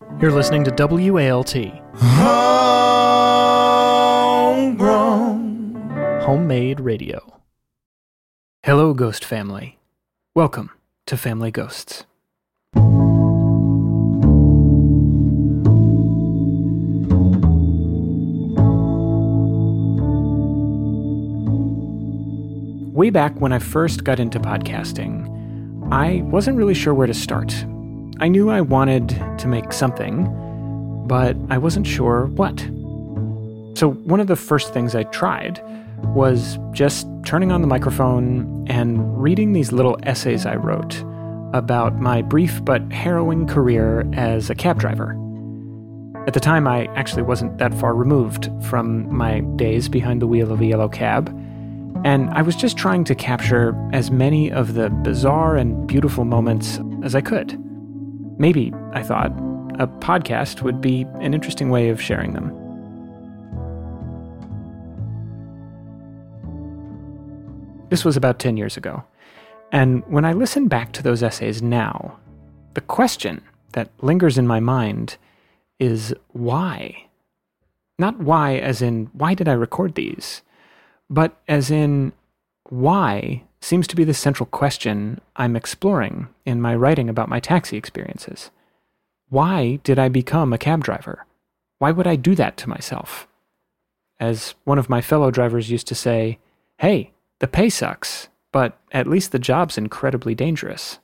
You're listening to WALT, Homegrown. homemade radio. Hello, Ghost Family. Welcome to Family Ghosts. Way back when I first got into podcasting, I wasn't really sure where to start. I knew I wanted to make something, but I wasn't sure what. So, one of the first things I tried was just turning on the microphone and reading these little essays I wrote about my brief but harrowing career as a cab driver. At the time, I actually wasn't that far removed from my days behind the wheel of a yellow cab, and I was just trying to capture as many of the bizarre and beautiful moments as I could. Maybe, I thought, a podcast would be an interesting way of sharing them. This was about 10 years ago. And when I listen back to those essays now, the question that lingers in my mind is why? Not why, as in, why did I record these? But as in, why seems to be the central question I'm exploring in my writing about my taxi experiences. Why did I become a cab driver? Why would I do that to myself? As one of my fellow drivers used to say, hey, the pay sucks, but at least the job's incredibly dangerous.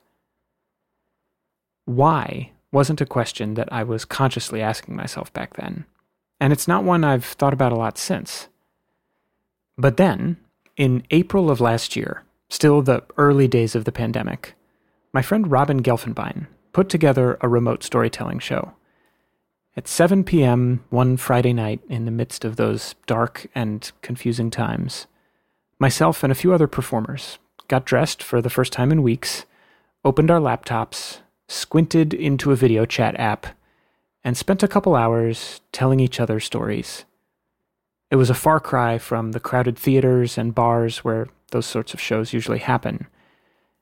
Why wasn't a question that I was consciously asking myself back then, and it's not one I've thought about a lot since. But then, in April of last year, still the early days of the pandemic, my friend Robin Gelfenbein put together a remote storytelling show. At 7 p.m. one Friday night, in the midst of those dark and confusing times, myself and a few other performers got dressed for the first time in weeks, opened our laptops, squinted into a video chat app, and spent a couple hours telling each other stories. It was a far cry from the crowded theaters and bars where those sorts of shows usually happen.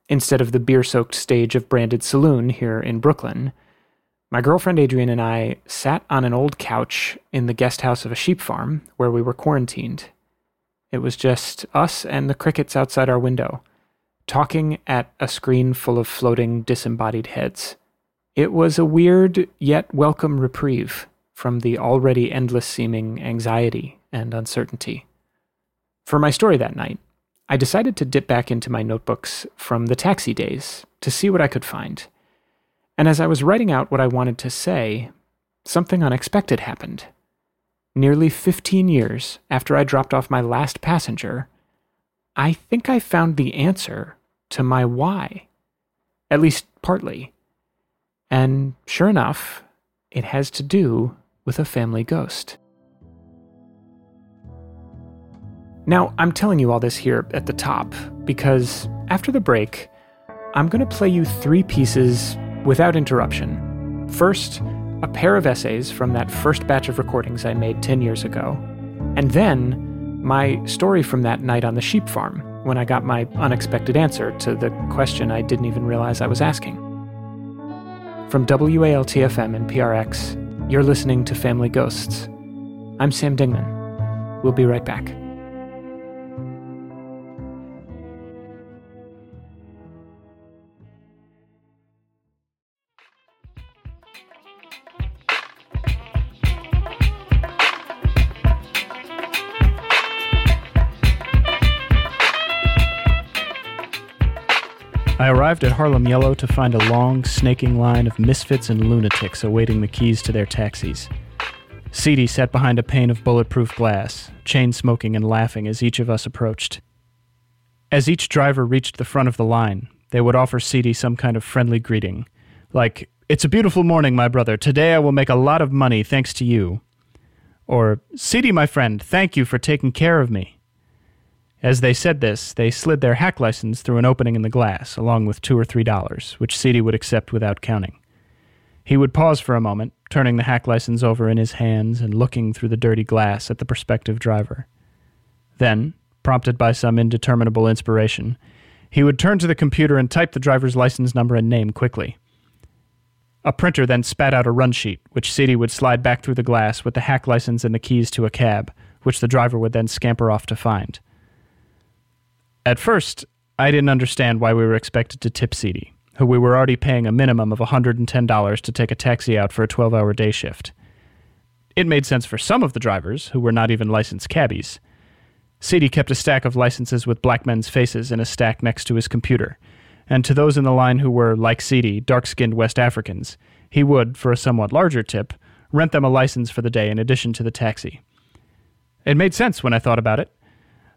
Instead of the beer soaked stage of Branded Saloon here in Brooklyn, my girlfriend Adrienne and I sat on an old couch in the guest house of a sheep farm where we were quarantined. It was just us and the crickets outside our window, talking at a screen full of floating, disembodied heads. It was a weird yet welcome reprieve from the already endless seeming anxiety and uncertainty. For my story that night, I decided to dip back into my notebooks from the taxi days to see what I could find. And as I was writing out what I wanted to say, something unexpected happened. Nearly 15 years after I dropped off my last passenger, I think I found the answer to my why. At least partly. And sure enough, it has to do with a family ghost. Now, I'm telling you all this here at the top because after the break, I'm going to play you three pieces without interruption. First, a pair of essays from that first batch of recordings I made 10 years ago, and then my story from that night on the sheep farm when I got my unexpected answer to the question I didn't even realize I was asking. From WALTFM and PRX, you're listening to Family Ghosts. I'm Sam Dingman. We'll be right back. I arrived at Harlem Yellow to find a long, snaking line of misfits and lunatics awaiting the keys to their taxis. Seedy sat behind a pane of bulletproof glass, chain smoking and laughing as each of us approached. As each driver reached the front of the line, they would offer Seedy some kind of friendly greeting, like, It's a beautiful morning, my brother. Today I will make a lot of money thanks to you. Or, Seedy, my friend, thank you for taking care of me. As they said this, they slid their hack license through an opening in the glass, along with two or three dollars, which Seedy would accept without counting. He would pause for a moment, turning the hack license over in his hands and looking through the dirty glass at the prospective driver. Then, prompted by some indeterminable inspiration, he would turn to the computer and type the driver's license number and name quickly. A printer then spat out a run sheet, which Sadie would slide back through the glass with the hack license and the keys to a cab, which the driver would then scamper off to find. At first, I didn't understand why we were expected to tip Sadie, who we were already paying a minimum of $110 to take a taxi out for a 12 hour day shift. It made sense for some of the drivers, who were not even licensed cabbies. Sadie kept a stack of licenses with black men's faces in a stack next to his computer and to those in the line who were, like Seedy, dark skinned West Africans, he would, for a somewhat larger tip, rent them a license for the day in addition to the taxi. It made sense when I thought about it.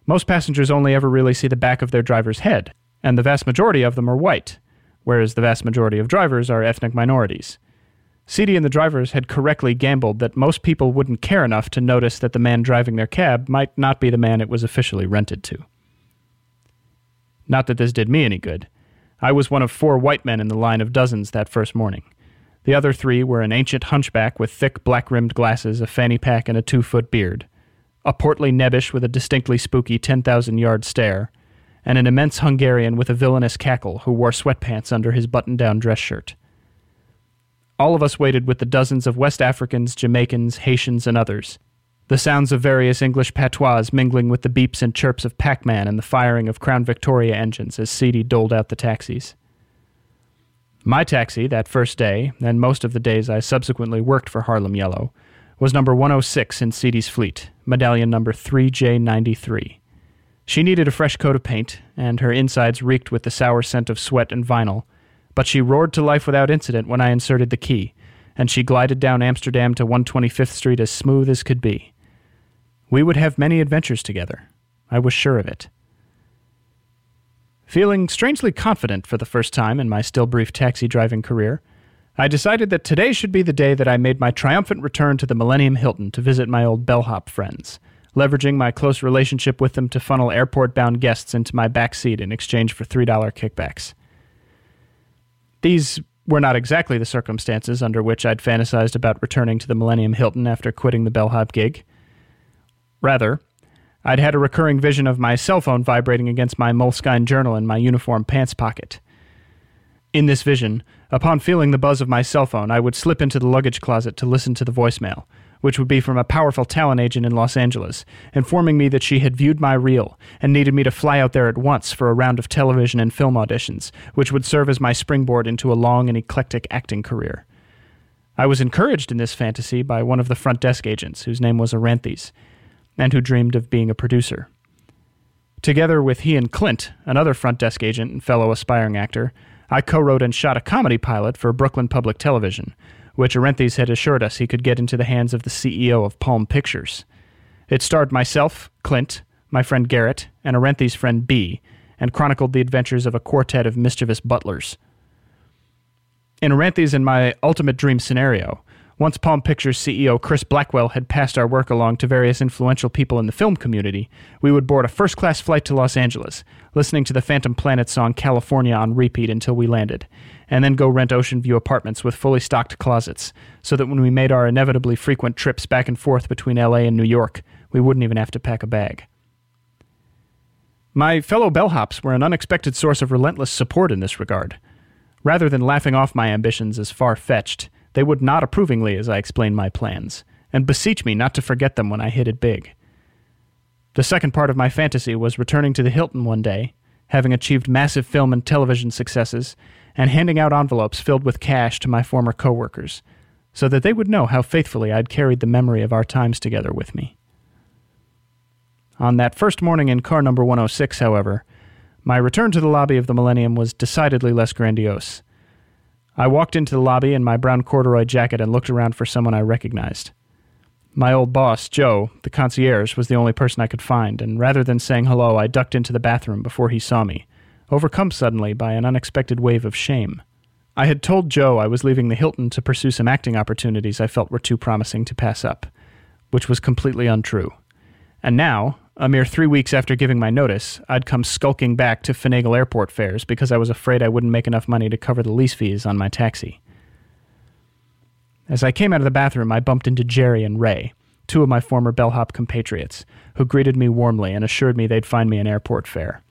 Most passengers only ever really see the back of their driver's head, and the vast majority of them are white, whereas the vast majority of drivers are ethnic minorities. Seedy and the drivers had correctly gambled that most people wouldn't care enough to notice that the man driving their cab might not be the man it was officially rented to. Not that this did me any good. I was one of four white men in the line of dozens that first morning. The other three were an ancient hunchback with thick black rimmed glasses, a fanny pack, and a two foot beard, a portly nebbish with a distinctly spooky 10,000 yard stare, and an immense Hungarian with a villainous cackle who wore sweatpants under his button down dress shirt. All of us waited with the dozens of West Africans, Jamaicans, Haitians, and others, the sounds of various English patois mingling with the beeps and chirps of Pac Man and the firing of Crown Victoria engines as Seedy doled out the taxis. My taxi that first day, and most of the days I subsequently worked for Harlem Yellow, was number 106 in Seedy's fleet, medallion number 3J93. She needed a fresh coat of paint, and her insides reeked with the sour scent of sweat and vinyl, but she roared to life without incident when I inserted the key, and she glided down Amsterdam to 125th Street as smooth as could be. We would have many adventures together. I was sure of it. Feeling strangely confident for the first time in my still brief taxi driving career, I decided that today should be the day that I made my triumphant return to the Millennium Hilton to visit my old bellhop friends, leveraging my close relationship with them to funnel airport bound guests into my back seat in exchange for $3 kickbacks. These were not exactly the circumstances under which I'd fantasized about returning to the Millennium Hilton after quitting the bellhop gig. Rather, I'd had a recurring vision of my cell phone vibrating against my moleskine journal in my uniform pants pocket. In this vision, upon feeling the buzz of my cell phone, I would slip into the luggage closet to listen to the voicemail, which would be from a powerful talent agent in Los Angeles, informing me that she had viewed my reel and needed me to fly out there at once for a round of television and film auditions, which would serve as my springboard into a long and eclectic acting career. I was encouraged in this fantasy by one of the front desk agents, whose name was Aranthes, and who dreamed of being a producer. Together with he and Clint, another front desk agent and fellow aspiring actor, I co wrote and shot a comedy pilot for Brooklyn Public Television, which Arenthes had assured us he could get into the hands of the CEO of Palm Pictures. It starred myself, Clint, my friend Garrett, and Arenthes' friend B, and chronicled the adventures of a quartet of mischievous butlers. In Arenthes and my ultimate dream scenario, once Palm Pictures CEO Chris Blackwell had passed our work along to various influential people in the film community, we would board a first class flight to Los Angeles, listening to the Phantom Planet song California on repeat until we landed, and then go rent Ocean View apartments with fully stocked closets, so that when we made our inevitably frequent trips back and forth between LA and New York, we wouldn't even have to pack a bag. My fellow bellhops were an unexpected source of relentless support in this regard. Rather than laughing off my ambitions as far fetched, they would nod approvingly as I explained my plans, and beseech me not to forget them when I hit it big. The second part of my fantasy was returning to the Hilton one day, having achieved massive film and television successes, and handing out envelopes filled with cash to my former coworkers, so that they would know how faithfully I'd carried the memory of our times together with me. On that first morning in car number 106, however, my return to the lobby of the Millennium was decidedly less grandiose. I walked into the lobby in my brown corduroy jacket and looked around for someone I recognized. My old boss, Joe, the concierge, was the only person I could find, and rather than saying hello, I ducked into the bathroom before he saw me, overcome suddenly by an unexpected wave of shame. I had told Joe I was leaving the Hilton to pursue some acting opportunities I felt were too promising to pass up, which was completely untrue. And now, a mere three weeks after giving my notice, I'd come skulking back to finagle airport fares because I was afraid I wouldn't make enough money to cover the lease fees on my taxi. As I came out of the bathroom, I bumped into Jerry and Ray, two of my former bellhop compatriots, who greeted me warmly and assured me they'd find me an airport fare.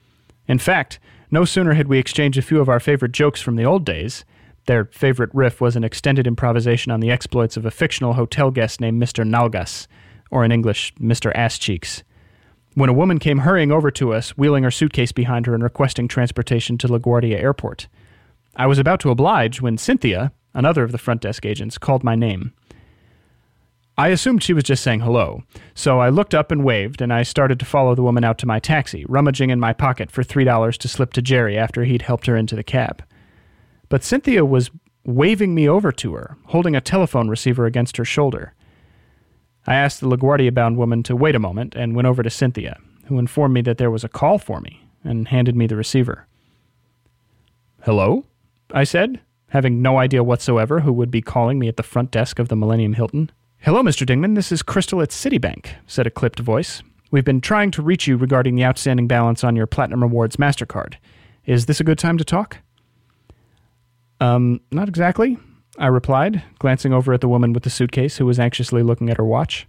In fact, no sooner had we exchanged a few of our favorite jokes from the old days Their favorite riff was an extended improvisation on the exploits of a fictional hotel guest named Mr. Nalgas, or in English, Mr. Asscheeks. When a woman came hurrying over to us, wheeling her suitcase behind her and requesting transportation to LaGuardia Airport. I was about to oblige when Cynthia, another of the front desk agents, called my name. I assumed she was just saying hello, so I looked up and waved, and I started to follow the woman out to my taxi, rummaging in my pocket for $3 to slip to Jerry after he'd helped her into the cab. But Cynthia was waving me over to her, holding a telephone receiver against her shoulder. I asked the LaGuardia bound woman to wait a moment and went over to Cynthia, who informed me that there was a call for me and handed me the receiver. Hello? I said, having no idea whatsoever who would be calling me at the front desk of the Millennium Hilton. Hello, Mr. Dingman. This is Crystal at Citibank, said a clipped voice. We've been trying to reach you regarding the outstanding balance on your Platinum Rewards MasterCard. Is this a good time to talk? Um, not exactly, I replied, glancing over at the woman with the suitcase who was anxiously looking at her watch.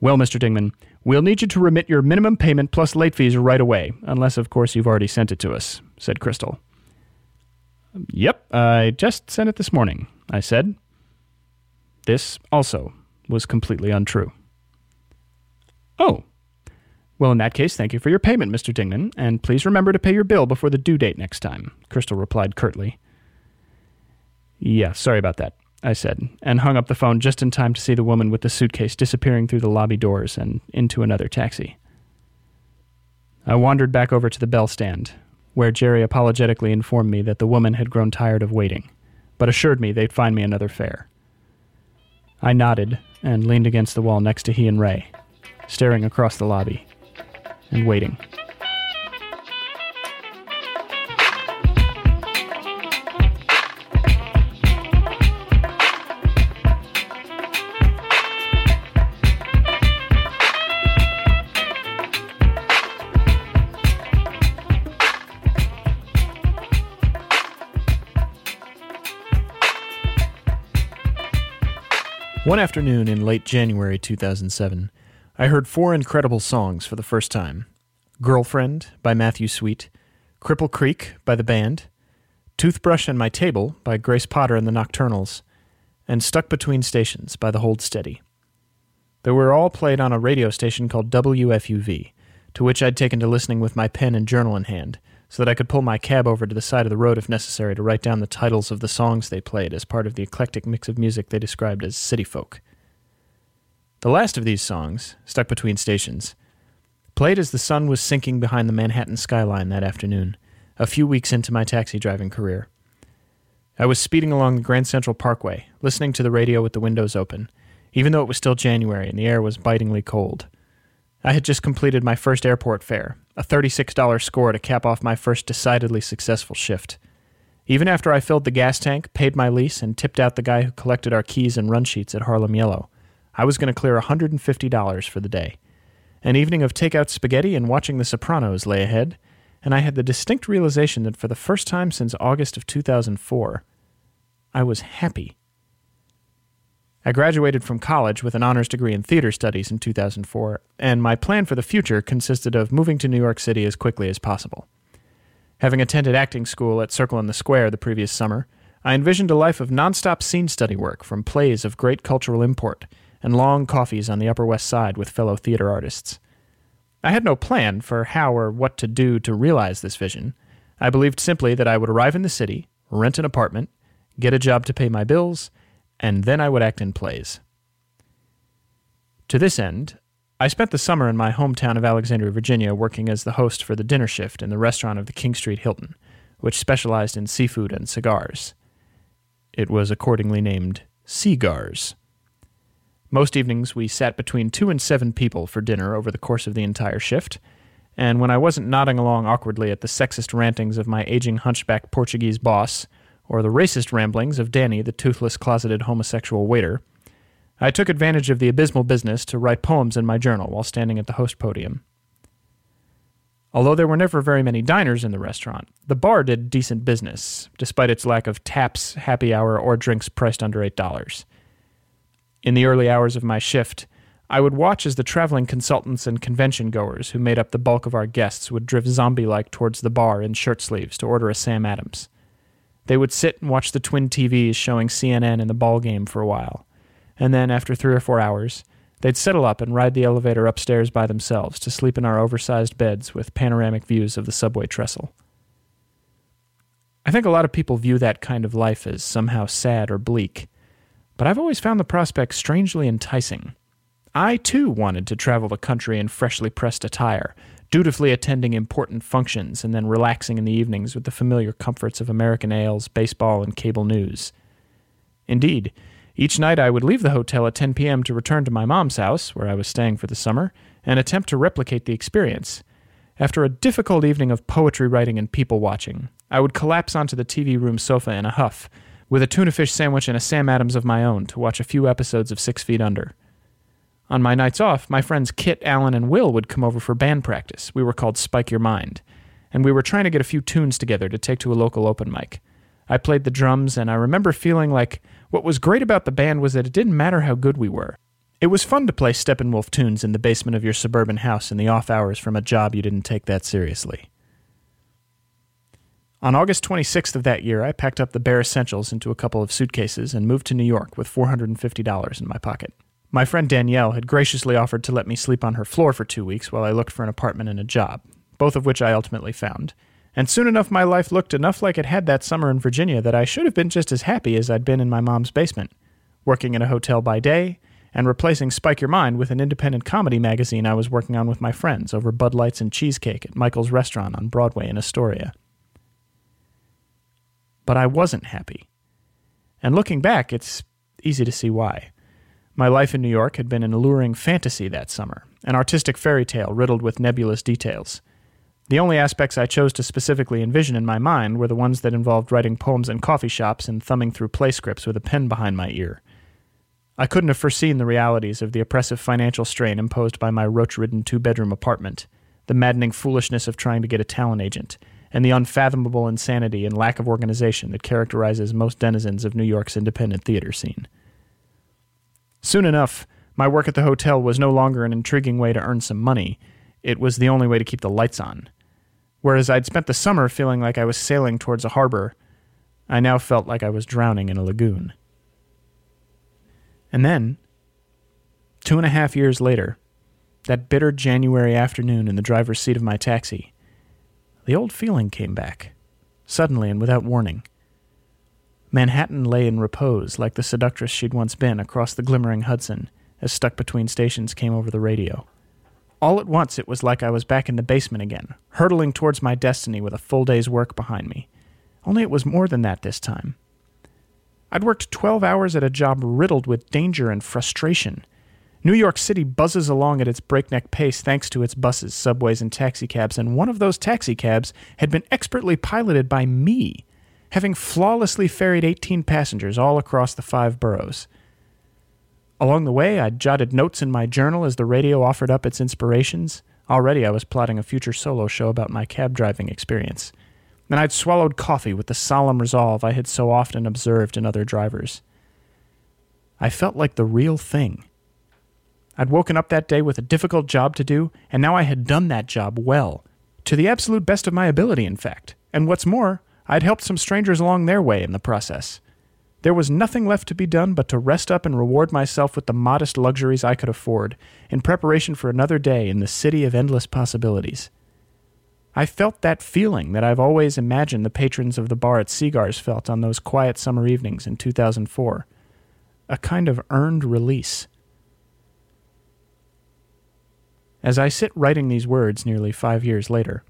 Well, Mr. Dingman, we'll need you to remit your minimum payment plus late fees right away, unless, of course, you've already sent it to us, said Crystal. Yep, I just sent it this morning, I said. This also was completely untrue. Oh. Well, in that case, thank you for your payment, Mr. Dingman, and please remember to pay your bill before the due date next time, Crystal replied curtly. Yeah, sorry about that, I said, and hung up the phone just in time to see the woman with the suitcase disappearing through the lobby doors and into another taxi. I wandered back over to the bell stand, where Jerry apologetically informed me that the woman had grown tired of waiting, but assured me they'd find me another fare. I nodded and leaned against the wall next to he and Ray, staring across the lobby and waiting. One afternoon in late January 2007, I heard four incredible songs for the first time Girlfriend by Matthew Sweet, Cripple Creek by the band, Toothbrush and My Table by Grace Potter and the Nocturnals, and Stuck Between Stations by the Hold Steady. They were all played on a radio station called WFUV, to which I'd taken to listening with my pen and journal in hand, so that I could pull my cab over to the side of the road if necessary to write down the titles of the songs they played as part of the eclectic mix of music they described as city folk. The last of these songs, Stuck Between Stations, played as the sun was sinking behind the Manhattan skyline that afternoon, a few weeks into my taxi driving career. I was speeding along the Grand Central Parkway, listening to the radio with the windows open, even though it was still January and the air was bitingly cold. I had just completed my first airport fare, a $36 score to cap off my first decidedly successful shift. Even after I filled the gas tank, paid my lease, and tipped out the guy who collected our keys and run sheets at Harlem Yellow, I was going to clear $150 for the day. An evening of takeout spaghetti and watching The Sopranos lay ahead, and I had the distinct realization that for the first time since August of 2004, I was happy. I graduated from college with an honors degree in theater studies in 2004, and my plan for the future consisted of moving to New York City as quickly as possible. Having attended acting school at Circle in the Square the previous summer, I envisioned a life of nonstop scene study work from plays of great cultural import and long coffees on the Upper West Side with fellow theater artists. I had no plan for how or what to do to realize this vision. I believed simply that I would arrive in the city, rent an apartment, get a job to pay my bills, and then I would act in plays. To this end, I spent the summer in my hometown of Alexandria, Virginia, working as the host for the dinner shift in the restaurant of the King Street Hilton, which specialized in seafood and cigars. It was accordingly named Seagars. Most evenings we sat between two and seven people for dinner over the course of the entire shift, and when I wasn't nodding along awkwardly at the sexist rantings of my aging hunchback Portuguese boss, or the racist ramblings of Danny, the toothless closeted homosexual waiter, I took advantage of the abysmal business to write poems in my journal while standing at the host podium. Although there were never very many diners in the restaurant, the bar did decent business, despite its lack of taps, happy hour, or drinks priced under $8. In the early hours of my shift, I would watch as the traveling consultants and convention goers who made up the bulk of our guests would drift zombie like towards the bar in shirt sleeves to order a Sam Adams. They would sit and watch the twin TVs showing CNN and the ball game for a while. And then, after three or four hours, they'd settle up and ride the elevator upstairs by themselves to sleep in our oversized beds with panoramic views of the subway trestle. I think a lot of people view that kind of life as somehow sad or bleak, but I've always found the prospect strangely enticing. I too wanted to travel the country in freshly pressed attire, dutifully attending important functions and then relaxing in the evenings with the familiar comforts of American ales, baseball, and cable news. Indeed, each night I would leave the hotel at 10 p.m. to return to my mom's house, where I was staying for the summer, and attempt to replicate the experience. After a difficult evening of poetry writing and people watching, I would collapse onto the TV room sofa in a huff, with a tuna fish sandwich and a Sam Adams of my own to watch a few episodes of Six Feet Under. On my nights off, my friends Kit, Alan, and Will would come over for band practice. We were called Spike Your Mind. And we were trying to get a few tunes together to take to a local open mic. I played the drums, and I remember feeling like what was great about the band was that it didn't matter how good we were. It was fun to play Steppenwolf tunes in the basement of your suburban house in the off hours from a job you didn't take that seriously. On August 26th of that year, I packed up the bare essentials into a couple of suitcases and moved to New York with $450 in my pocket. My friend Danielle had graciously offered to let me sleep on her floor for two weeks while I looked for an apartment and a job, both of which I ultimately found. And soon enough, my life looked enough like it had that summer in Virginia that I should have been just as happy as I'd been in my mom's basement, working in a hotel by day and replacing Spike Your Mind with an independent comedy magazine I was working on with my friends over Bud Lights and cheesecake at Michael's restaurant on Broadway in Astoria. But I wasn't happy. And looking back, it's easy to see why. My life in New York had been an alluring fantasy that summer, an artistic fairy tale riddled with nebulous details. The only aspects I chose to specifically envision in my mind were the ones that involved writing poems in coffee shops and thumbing through play scripts with a pen behind my ear. I couldn't have foreseen the realities of the oppressive financial strain imposed by my roach ridden two bedroom apartment, the maddening foolishness of trying to get a talent agent, and the unfathomable insanity and lack of organization that characterizes most denizens of New York's independent theater scene. Soon enough, my work at the hotel was no longer an intriguing way to earn some money, it was the only way to keep the lights on. Whereas I'd spent the summer feeling like I was sailing towards a harbor, I now felt like I was drowning in a lagoon. And then, two and a half years later, that bitter January afternoon in the driver's seat of my taxi, the old feeling came back, suddenly and without warning. Manhattan lay in repose like the seductress she'd once been across the glimmering Hudson as stuck between stations came over the radio. All at once it was like I was back in the basement again, hurtling towards my destiny with a full day's work behind me. Only it was more than that this time. I'd worked 12 hours at a job riddled with danger and frustration. New York City buzzes along at its breakneck pace thanks to its buses, subways, and taxicabs, and one of those taxicabs had been expertly piloted by me having flawlessly ferried 18 passengers all across the five boroughs. Along the way, I'd jotted notes in my journal as the radio offered up its inspirations. Already, I was plotting a future solo show about my cab driving experience. And I'd swallowed coffee with the solemn resolve I had so often observed in other drivers. I felt like the real thing. I'd woken up that day with a difficult job to do, and now I had done that job well. To the absolute best of my ability, in fact. And what's more, I'd helped some strangers along their way in the process. There was nothing left to be done but to rest up and reward myself with the modest luxuries I could afford, in preparation for another day in the city of endless possibilities. I felt that feeling that I've always imagined the patrons of the bar at Seagar's felt on those quiet summer evenings in 2004 a kind of earned release. As I sit writing these words nearly five years later,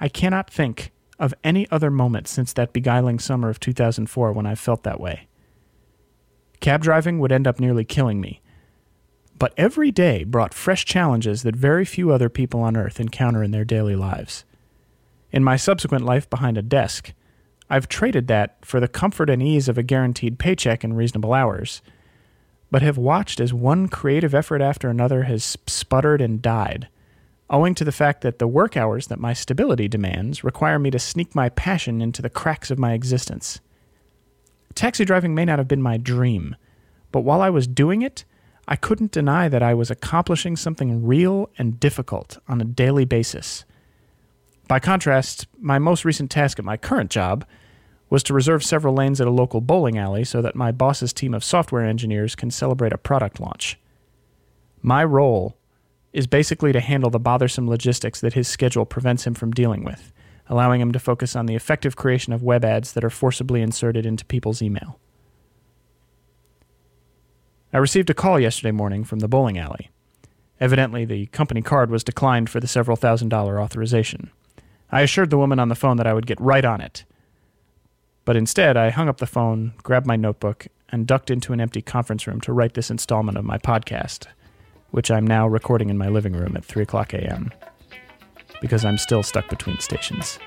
I cannot think of any other moment since that beguiling summer of 2004 when I felt that way. Cab driving would end up nearly killing me. But every day brought fresh challenges that very few other people on earth encounter in their daily lives. In my subsequent life behind a desk, I've traded that for the comfort and ease of a guaranteed paycheck and reasonable hours, but have watched as one creative effort after another has sputtered and died owing to the fact that the work hours that my stability demands require me to sneak my passion into the cracks of my existence. Taxi driving may not have been my dream, but while I was doing it, I couldn't deny that I was accomplishing something real and difficult on a daily basis. By contrast, my most recent task at my current job, was to reserve several lanes at a local bowling alley so that my boss's team of software engineers can celebrate a product launch. My role is basically to handle the bothersome logistics that his schedule prevents him from dealing with, allowing him to focus on the effective creation of web ads that are forcibly inserted into people's email. I received a call yesterday morning from the bowling alley. Evidently, the company card was declined for the several thousand dollar authorization. I assured the woman on the phone that I would get right on it. But instead, I hung up the phone, grabbed my notebook, and ducked into an empty conference room to write this installment of my podcast, which I'm now recording in my living room at 3 o'clock a.m. because I'm still stuck between stations.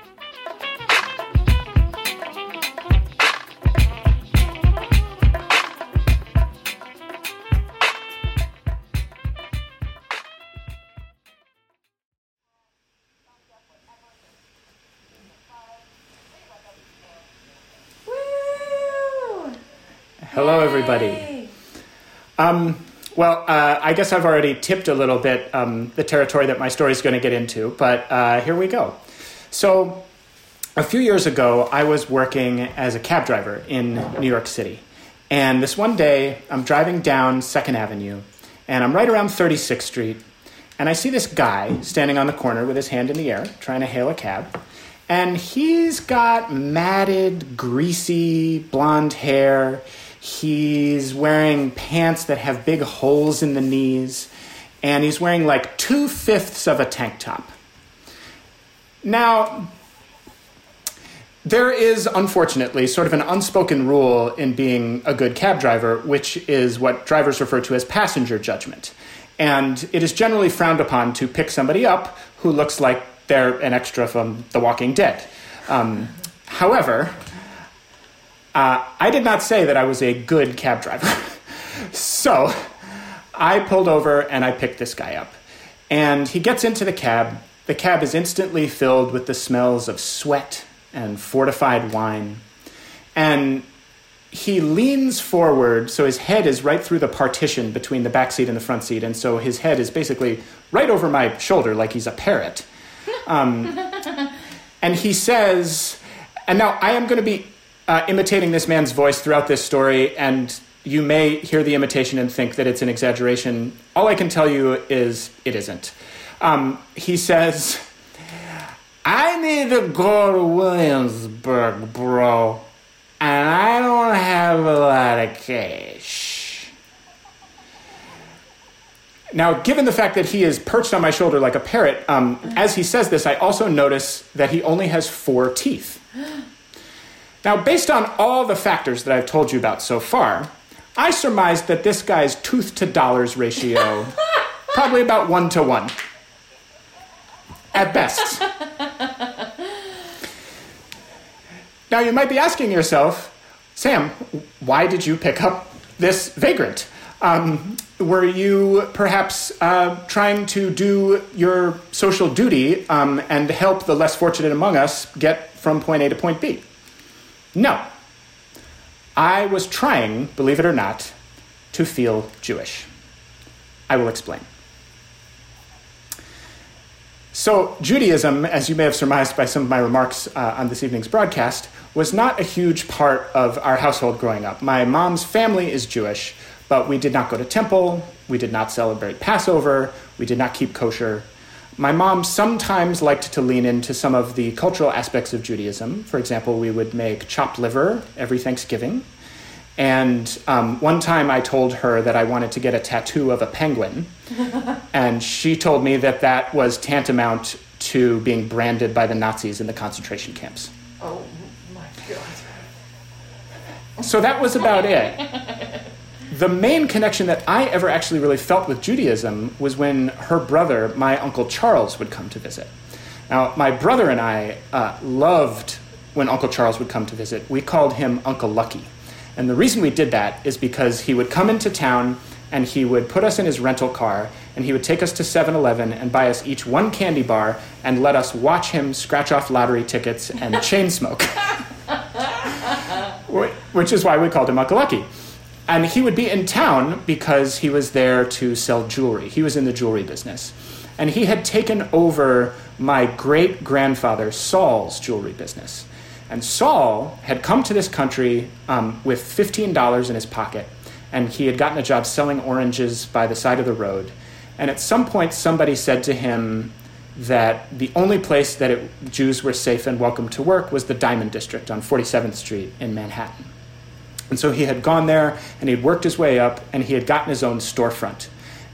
Hello, everybody. Um, well, uh, I guess I've already tipped a little bit um, the territory that my story is going to get into, but uh, here we go. So, a few years ago, I was working as a cab driver in New York City. And this one day, I'm driving down 2nd Avenue, and I'm right around 36th Street, and I see this guy standing on the corner with his hand in the air, trying to hail a cab. And he's got matted, greasy, blonde hair. He's wearing pants that have big holes in the knees, and he's wearing like two fifths of a tank top. Now, there is, unfortunately, sort of an unspoken rule in being a good cab driver, which is what drivers refer to as passenger judgment. And it is generally frowned upon to pick somebody up who looks like they're an extra from The Walking Dead. Um, however, uh, I did not say that I was a good cab driver. so I pulled over and I picked this guy up. And he gets into the cab. The cab is instantly filled with the smells of sweat and fortified wine. And he leans forward, so his head is right through the partition between the back seat and the front seat. And so his head is basically right over my shoulder, like he's a parrot. Um, and he says, and now I am going to be uh, imitating this man's voice throughout this story, and you may hear the imitation and think that it's an exaggeration. All I can tell you is it isn't. Um, he says, I need to go to Williamsburg, bro, and I don't have a lot of cash. Now, given the fact that he is perched on my shoulder like a parrot, um, as he says this, I also notice that he only has four teeth. Now, based on all the factors that I've told you about so far, I surmised that this guy's tooth to dollars ratio probably about one to one. At best. now, you might be asking yourself, Sam, why did you pick up this vagrant? Um, were you perhaps uh, trying to do your social duty um, and help the less fortunate among us get from point A to point B? No. I was trying, believe it or not, to feel Jewish. I will explain. So, Judaism, as you may have surmised by some of my remarks uh, on this evening's broadcast, was not a huge part of our household growing up. My mom's family is Jewish, but we did not go to temple, we did not celebrate Passover, we did not keep kosher. My mom sometimes liked to lean into some of the cultural aspects of Judaism. For example, we would make chopped liver every Thanksgiving. And um, one time I told her that I wanted to get a tattoo of a penguin. and she told me that that was tantamount to being branded by the Nazis in the concentration camps. Oh my god. So that was about it. The main connection that I ever actually really felt with Judaism was when her brother, my Uncle Charles, would come to visit. Now, my brother and I uh, loved when Uncle Charles would come to visit. We called him Uncle Lucky. And the reason we did that is because he would come into town and he would put us in his rental car and he would take us to 7-Eleven and buy us each one candy bar and let us watch him scratch off lottery tickets and chain smoke. Which is why we called him Uncle Lucky. And he would be in town because he was there to sell jewelry. He was in the jewelry business. And he had taken over my great grandfather Saul's jewelry business. And Saul had come to this country um, with $15 in his pocket, and he had gotten a job selling oranges by the side of the road. And at some point, somebody said to him that the only place that it, Jews were safe and welcome to work was the Diamond District on 47th Street in Manhattan. And so he had gone there and he'd worked his way up and he had gotten his own storefront.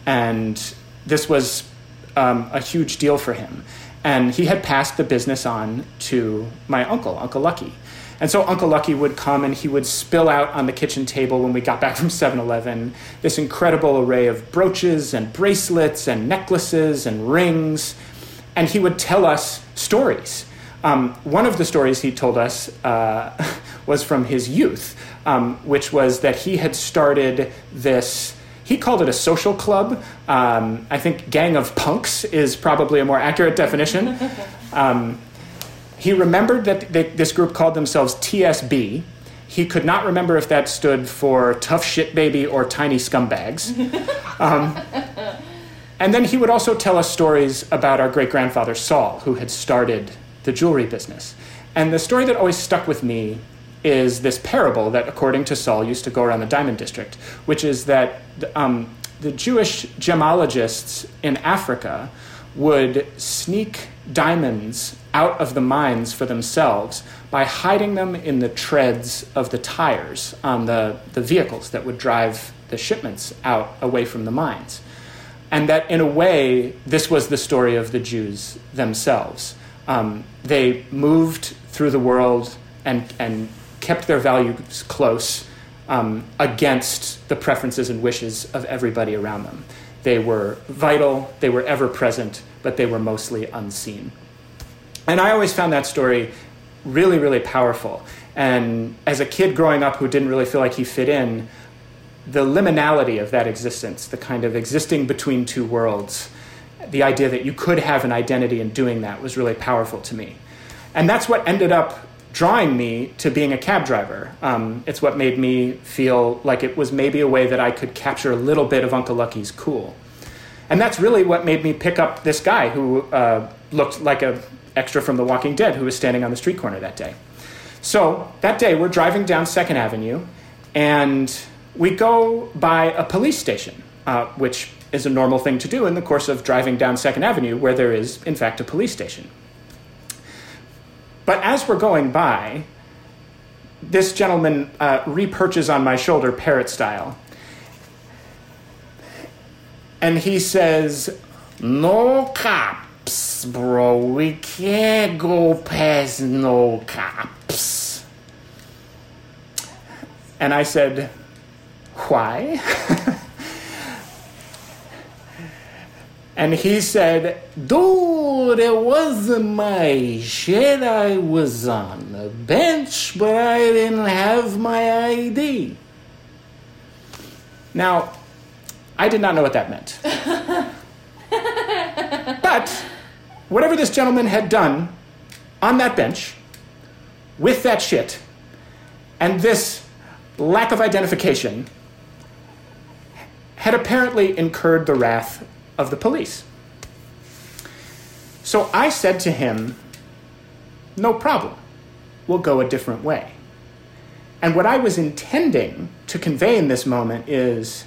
And this was um, a huge deal for him. And he had passed the business on to my uncle, Uncle Lucky. And so Uncle Lucky would come and he would spill out on the kitchen table when we got back from 7 Eleven this incredible array of brooches and bracelets and necklaces and rings. And he would tell us stories. Um, one of the stories he told us uh, was from his youth, um, which was that he had started this he called it a social club. Um, I think gang of punks is probably a more accurate definition. Um, he remembered that they, this group called themselves TSB. He could not remember if that stood for tough shit baby or tiny scumbags. Um, and then he would also tell us stories about our great grandfather Saul, who had started the jewelry business. And the story that always stuck with me is this parable that, according to Saul, used to go around the Diamond District, which is that um, the Jewish gemologists in Africa would sneak diamonds out of the mines for themselves by hiding them in the treads of the tires on the, the vehicles that would drive the shipments out away from the mines. And that, in a way, this was the story of the Jews themselves. Um, they moved through the world and, and kept their values close um, against the preferences and wishes of everybody around them. They were vital, they were ever present, but they were mostly unseen. And I always found that story really, really powerful. And as a kid growing up who didn't really feel like he fit in, the liminality of that existence, the kind of existing between two worlds, the idea that you could have an identity in doing that was really powerful to me. And that's what ended up drawing me to being a cab driver. Um, it's what made me feel like it was maybe a way that I could capture a little bit of Uncle Lucky's cool. And that's really what made me pick up this guy who uh, looked like an extra from The Walking Dead who was standing on the street corner that day. So that day, we're driving down Second Avenue, and we go by a police station, uh, which is a normal thing to do in the course of driving down Second Avenue, where there is, in fact, a police station. But as we're going by, this gentleman uh, reperches on my shoulder, parrot style. And he says, No cops, bro. We can't go past no cops. And I said, Why? And he said, Dude, it wasn't my shit I was on the bench, but I didn't have my ID. Now, I did not know what that meant. but whatever this gentleman had done on that bench with that shit and this lack of identification had apparently incurred the wrath of the police. So I said to him, No problem, we'll go a different way. And what I was intending to convey in this moment is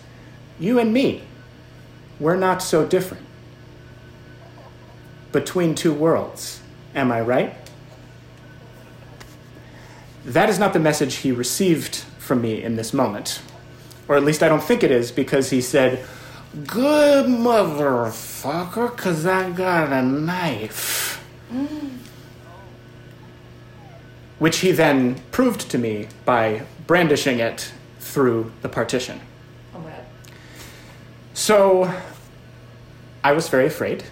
you and me, we're not so different. Between two worlds, am I right? That is not the message he received from me in this moment. Or at least I don't think it is, because he said, Good motherfucker, because I got a knife. Mm. Which he then proved to me by brandishing it through the partition. Oh, my God. So I was very afraid.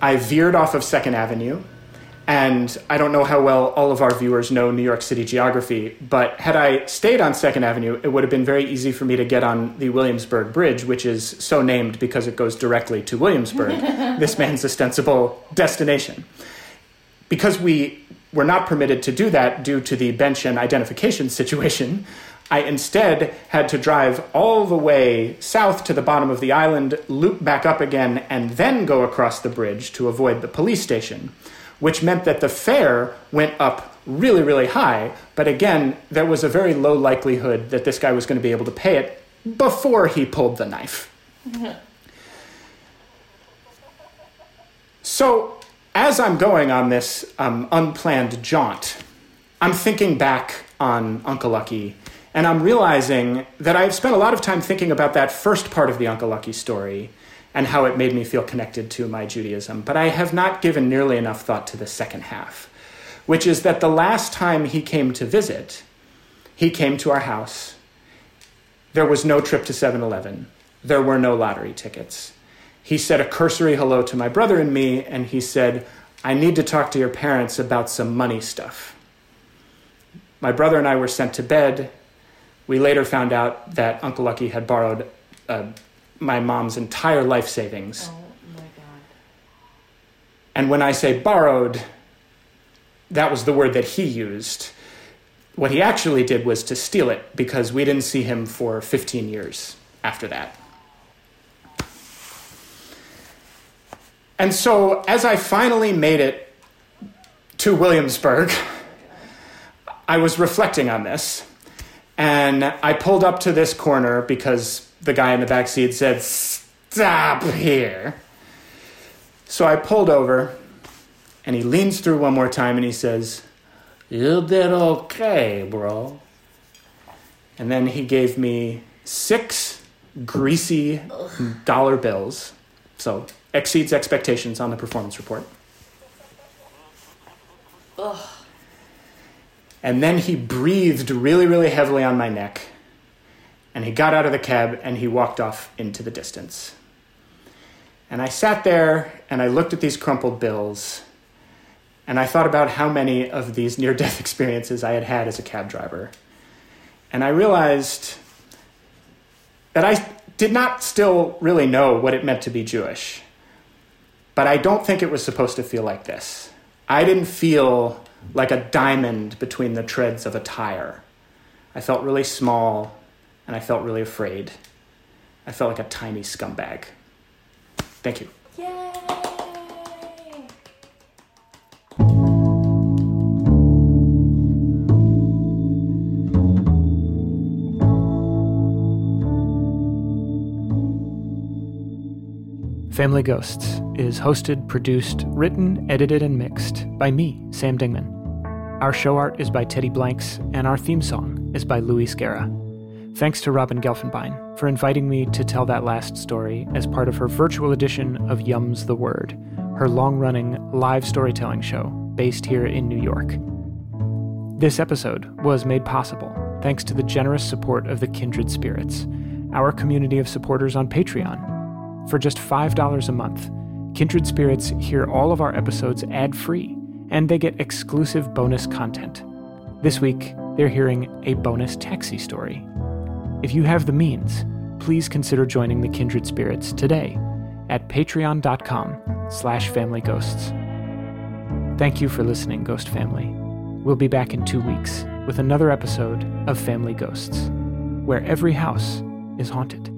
I veered off of Second Avenue and I don't know how well all of our viewers know New York City geography, but had I stayed on Second Avenue, it would have been very easy for me to get on the Williamsburg Bridge, which is so named because it goes directly to Williamsburg, this man's ostensible destination. Because we were not permitted to do that due to the bench and identification situation, I instead had to drive all the way south to the bottom of the island, loop back up again, and then go across the bridge to avoid the police station which meant that the fare went up really, really high. But again, there was a very low likelihood that this guy was going to be able to pay it before he pulled the knife. so, as I'm going on this um, unplanned jaunt, I'm thinking back on Uncle Lucky, and I'm realizing that I've spent a lot of time thinking about that first part of the Uncle Lucky story and how it made me feel connected to my Judaism, but I have not given nearly enough thought to the second half, which is that the last time he came to visit, he came to our house. There was no trip to 7 Eleven, there were no lottery tickets. He said a cursory hello to my brother and me, and he said, I need to talk to your parents about some money stuff. My brother and I were sent to bed. We later found out that Uncle Lucky had borrowed uh, my mom's entire life savings. Oh my god. And when I say borrowed, that was the word that he used. What he actually did was to steal it because we didn't see him for 15 years after that. And so, as I finally made it to Williamsburg, I was reflecting on this. And I pulled up to this corner because the guy in the back seat said, Stop here. So I pulled over, and he leans through one more time and he says, You did okay, bro. And then he gave me six greasy dollar bills. So exceeds expectations on the performance report. Ugh. And then he breathed really, really heavily on my neck. And he got out of the cab and he walked off into the distance. And I sat there and I looked at these crumpled bills. And I thought about how many of these near death experiences I had had as a cab driver. And I realized that I did not still really know what it meant to be Jewish. But I don't think it was supposed to feel like this. I didn't feel like a diamond between the treads of a tire. I felt really small and I felt really afraid. I felt like a tiny scumbag. Thank you. Yay! Family Ghosts is hosted, produced, written, edited, and mixed by me, Sam Dingman. Our show art is by Teddy Blanks, and our theme song is by Louis Guerra. Thanks to Robin Gelfenbein for inviting me to tell that last story as part of her virtual edition of Yums the Word, her long running live storytelling show based here in New York. This episode was made possible thanks to the generous support of the Kindred Spirits, our community of supporters on Patreon. For just $5 a month, Kindred Spirits hear all of our episodes ad free, and they get exclusive bonus content. This week, they're hearing a bonus taxi story. If you have the means, please consider joining the Kindred Spirits today at patreon.com slash familyghosts. Thank you for listening, Ghost Family. We'll be back in two weeks with another episode of Family Ghosts, where every house is haunted.